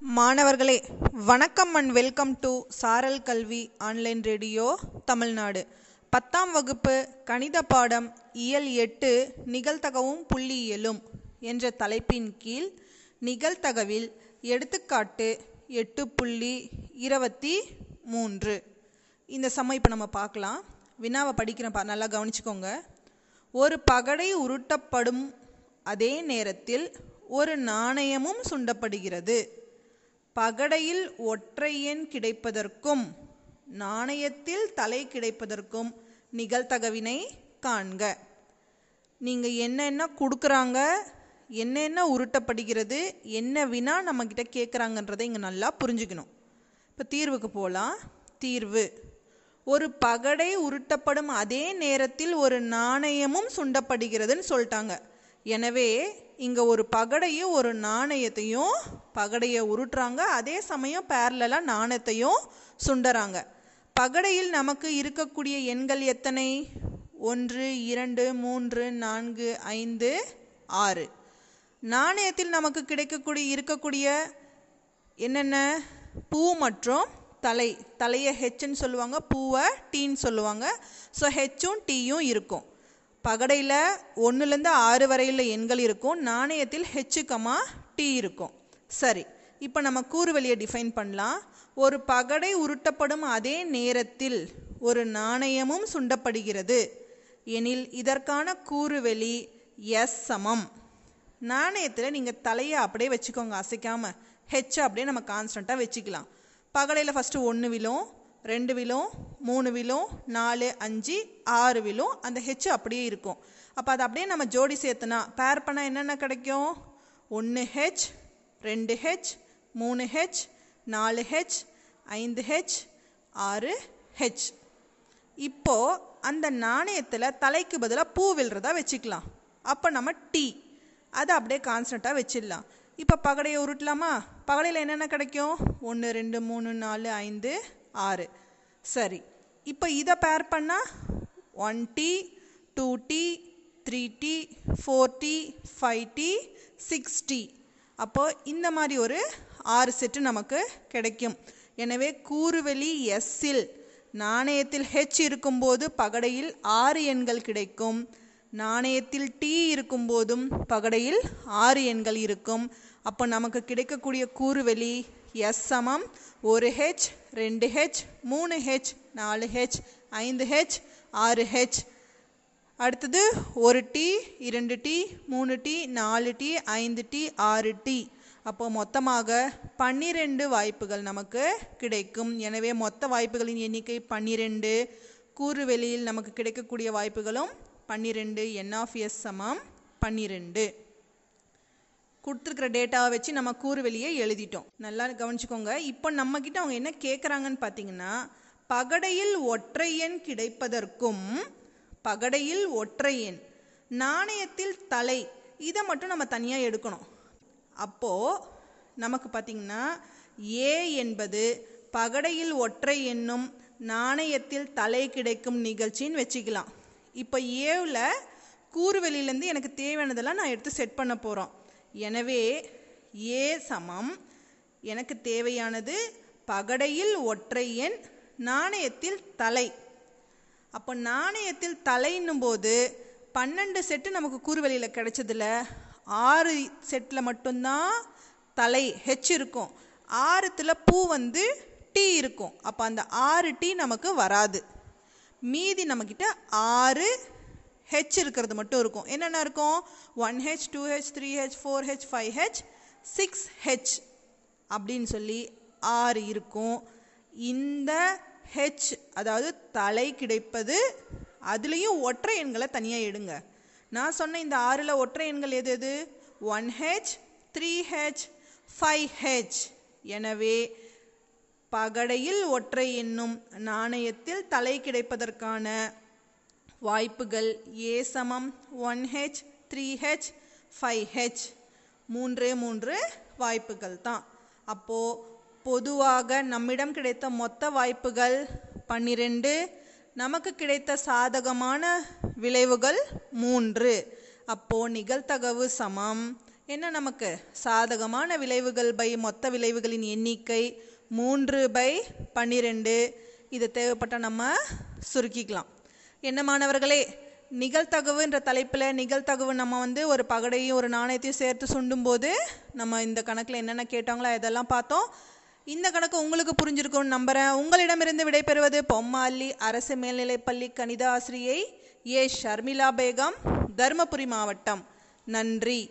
மாணவர்களே வணக்கம் and welcome to சாரல் கல்வி ஆன்லைன் ரேடியோ தமிழ்நாடு. பத்தாம் வகுப்பு கணித பாடம் இயல் எட்டு நிகழ்த்தகவும் புள்ளியியலும் என்ற தலைப்பின் கீழ் நிகழ்த்தகவில் எடுத்துக்காட்டு எட்டு புள்ளி இருபத்தி மூன்று. இந்த சமம் இப்போ நம்ம பார்க்கலாம். வினாவை படிக்கிற பா நல்லா கவனிச்சுக்கோங்க. ஒரு பகடை உருட்டப்படும் அதே நேரத்தில் ஒரு நாணயமும் சுண்டப்படுகிறது. பகடையில் ஒற்றை எண் கிடைப்பதற்கும் நாணயத்தில் தலை கிடைப்பதற்கும் நிகழ்த்தகவினை காண்க. நீங்கள் என்னென்ன கொடுக்குறாங்க என்னென்ன உருட்டப்படுகிறது என்ன வினா நம்மக்கிட்ட கேட்குறாங்கன்றதை இங்கே நல்லா புரிஞ்சுக்கணும். இப்போ தீர்வுக்கு போகலாம் தீர்வு. ஒரு பகடை உருட்டப்படும் அதே நேரத்தில் ஒரு நாணயமும் சுண்டப்படுகிறதுன்னு சொல்லிட்டாங்க. எனவே இங்கே ஒரு பகடையும் ஒரு நாணயத்தையும் பகடையை உருட்டுறாங்க. அதே சமயம் பேரலாக நாணயத்தையும் சுண்டறாங்க. பகடையில் நமக்கு இருக்கக்கூடிய எண்கள் எத்தனை? ஒன்று இரண்டு மூன்று நான்கு ஐந்து ஆறு. நாணயத்தில் நமக்கு கிடைக்கக்கூடிய இருக்கக்கூடிய என்னென்ன? பூ மற்றும் தலை. தலையை ஹெச்ன்னு சொல்லுவாங்க பூவை டீன்னு சொல்லுவாங்க. ஸோ ஹெச்சும் டீயும் இருக்கும். பகடையில் ஒன்றுலேருந்து ஆறு வரையில் எண்கள் இருக்கும் நாணயத்தில் ஹெச்சு டி இருக்கும். சரி இப்போ நம்ம கூறுவெளியை டிஃபைன் பண்ணலாம். ஒரு பகடை உருட்டப்படும் அதே நேரத்தில் ஒரு நாணயமும் சுண்டப்படுகிறது. எனில் இதற்கான கூறுவெளி எஸ் சமம். நாணயத்தில் நீங்கள் தலையை அப்படியே வச்சுக்கோங்க அசைக்காமல் ஹெச்சை அப்படியே நம்ம கான்ஸ்டண்ட்டாக வச்சுக்கலாம். பகடையில் ஃபஸ்ட்டு ஒன்று விழும் ரெண்டு விலும் மூணு விலும் நாலு அஞ்சு ஆறு விலும் அந்த ஹெச் அப்படியே இருக்கும். அப்போ அதை அப்படியே நம்ம ஜோடி சேர்த்துனா பேர் பண்ணால் என்னென்ன கிடைக்கும்? ஒன்று ஹெச் ரெண்டு ஹெச் மூணு ஹெச் நாலு ஹெச் ஐந்து ஹெச் ஆறு ஹெச் இப்போது அந்த நாணயத்தில் தலைக்கு பதிலாக பூ விழுறதா வச்சுக்கலாம். அப்போ நம்ம டி அதை அப்படியே கான்ஸ்டண்ட்டாக வச்சிடலாம். இப்போ பகடையை உருட்டலாமா? பகடையில் என்னென்ன கிடைக்கும்? ஒன்று ரெண்டு மூணு நாலு ஐந்து ஆறு. சரி. இப்போ இதை பேர் பண்ணால் one T two T three T four T five T six T அப்போது இந்த மாதிரி ஒரு ஆறு செட்டு நமக்கு கிடைக்கும். எனவே கூறுவெளி எஸ்ஸில் நாணயத்தில் ஹெச் இருக்கும்போது பகடையில் ஆறு எண்கள் கிடைக்கும். நாணயத்தில் டி இருக்கும்போதும் பகடையில் ஆறு எண்கள் இருக்கும். அப்போ நமக்கு கிடைக்கக்கூடிய கூறுவெளி எஸ் சமம். ஒரு ஹெச் ரெண்டு ஹெச் மூணு ஹெச் நாலு ஹெச் ஐந்து ஹெச் ஆறு ஹெச் அடுத்தது ஒரு டி இரண்டு டி மூணு டி நாலு டி ஐந்து டி ஆறு டி. அப்போ மொத்தமாக பன்னிரெண்டு வாய்ப்புகள் நமக்கு கிடைக்கும். எனவே மொத்த வாய்ப்புகளின் எண்ணிக்கை பன்னிரெண்டு. கூறுவெளியில் நமக்கு கிடைக்கக்கூடிய வாய்ப்புகளும் பன்னிரெண்டு என் ஆஃப் எஸ் சமம் பன்னிரெண்டு. கொடுத்துருக்குற டேட்டாவை வச்சு நம்ம கூறுவெளியை எழுதிட்டோம். நல்லா கவனிச்சுக்கோங்க. இப்போ நம்மக்கிட்ட அவங்க என்ன கேட்குறாங்கன்னு பார்த்தீங்கன்னா பகடையில் ஒற்றை எண் கிடைப்பதற்கும் பகடையில் ஒற்றை எண் நாணயத்தில் தலை இதை மட்டும் நம்ம தனியாக எடுக்கணும். அப்போது நமக்கு பார்த்திங்கன்னா ஏ என்பது பகடையில் ஒற்றை எண்ணும் நாணயத்தில் தலை கிடைக்கும் நிகழ்ச்சின்னு வச்சுக்கலாம். இப்போ ஏவில் கூறுவெளியிலேருந்து எனக்கு தேவையானதெல்லாம் நான் எடுத்து செட் பண்ண போகிறோம் எனவே ஏ சமம். எனக்கு தேவையானது பகடையில் ஒற்றை எண் நாணயத்தில் தலை. அப்போ நாணயத்தில் தலைன்னும் போது பன்னெண்டு செட்டு நமக்கு கூறுவெளியில் கிடைச்சதில் ஆறு செட்டில் மட்டும்தான் தலை ஹெச் இருக்கும். ஆறுத்தில் பூ வந்து டி இருக்கும். அப்போ அந்த ஆறு டி நமக்கு வராது. மீதி நம்மக்கிட்ட ஆறு ஹெச் இருக்கிறது மட்டும் இருக்கும். என்னென்ன இருக்கும்? One H two H three H four H five H six H அப்படின்னு சொல்லி ஆறு இருக்கும். இந்த ஹெச் அதாவது தலை கிடைப்பது அதுலேயும் ஒற்றை எண்களை தனியாக எடுங்க. நான் சொன்ன இந்த ஆறில் ஒற்றை எண்கள் எது எது? One H three H five H எனவே பகடையில் ஒற்றை என்னும் நாணயத்தில் தலை கிடைப்பதற்கான வாய்ப்புகள் ஏ சமம் one H three H five H. மூன்றே மூன்று வாய்ப்புகள் தான். அப்போது பொதுவாக நம்மிடம் கிடைத்த மொத்த வாய்ப்புகள் பன்னிரெண்டு. நமக்கு கிடைத்த சாதகமான விளைவுகள் மூன்று. அப்போது நிகழ்தகவு சமம். என்ன நமக்கு? சாதகமான விளைவுகள் பை மொத்த விளைவுகளின் எண்ணிக்கை மூன்று பை பன்னிரெண்டு. இது தேவைப்பட்டால் நம்ம சுருக்கிக்கலாம். என்ன மாணவர்களே நிகழ்தகவுன்ற தலைப்பில் நிகழ்தகவு நம்ம வந்து ஒரு பகடையும் ஒரு நாணயத்தையும் சேர்த்து சுண்டும்போது நம்ம இந்த கணக்கில் என்னென்ன கேட்டாங்களோ இதெல்லாம் பார்த்தோம். இந்த கணக்கு உங்களுக்கு புரிஞ்சிருக்கும்னு நம்புகிறேன் உங்களிடமிருந்து விடைபெறுவது பொம்மாள்ளி அரசு மேல்நிலைப்பள்ளி கணித ஆசிரியை ஏ. ஷர்மிளா பேகம் தருமபுரி மாவட்டம். நன்றி.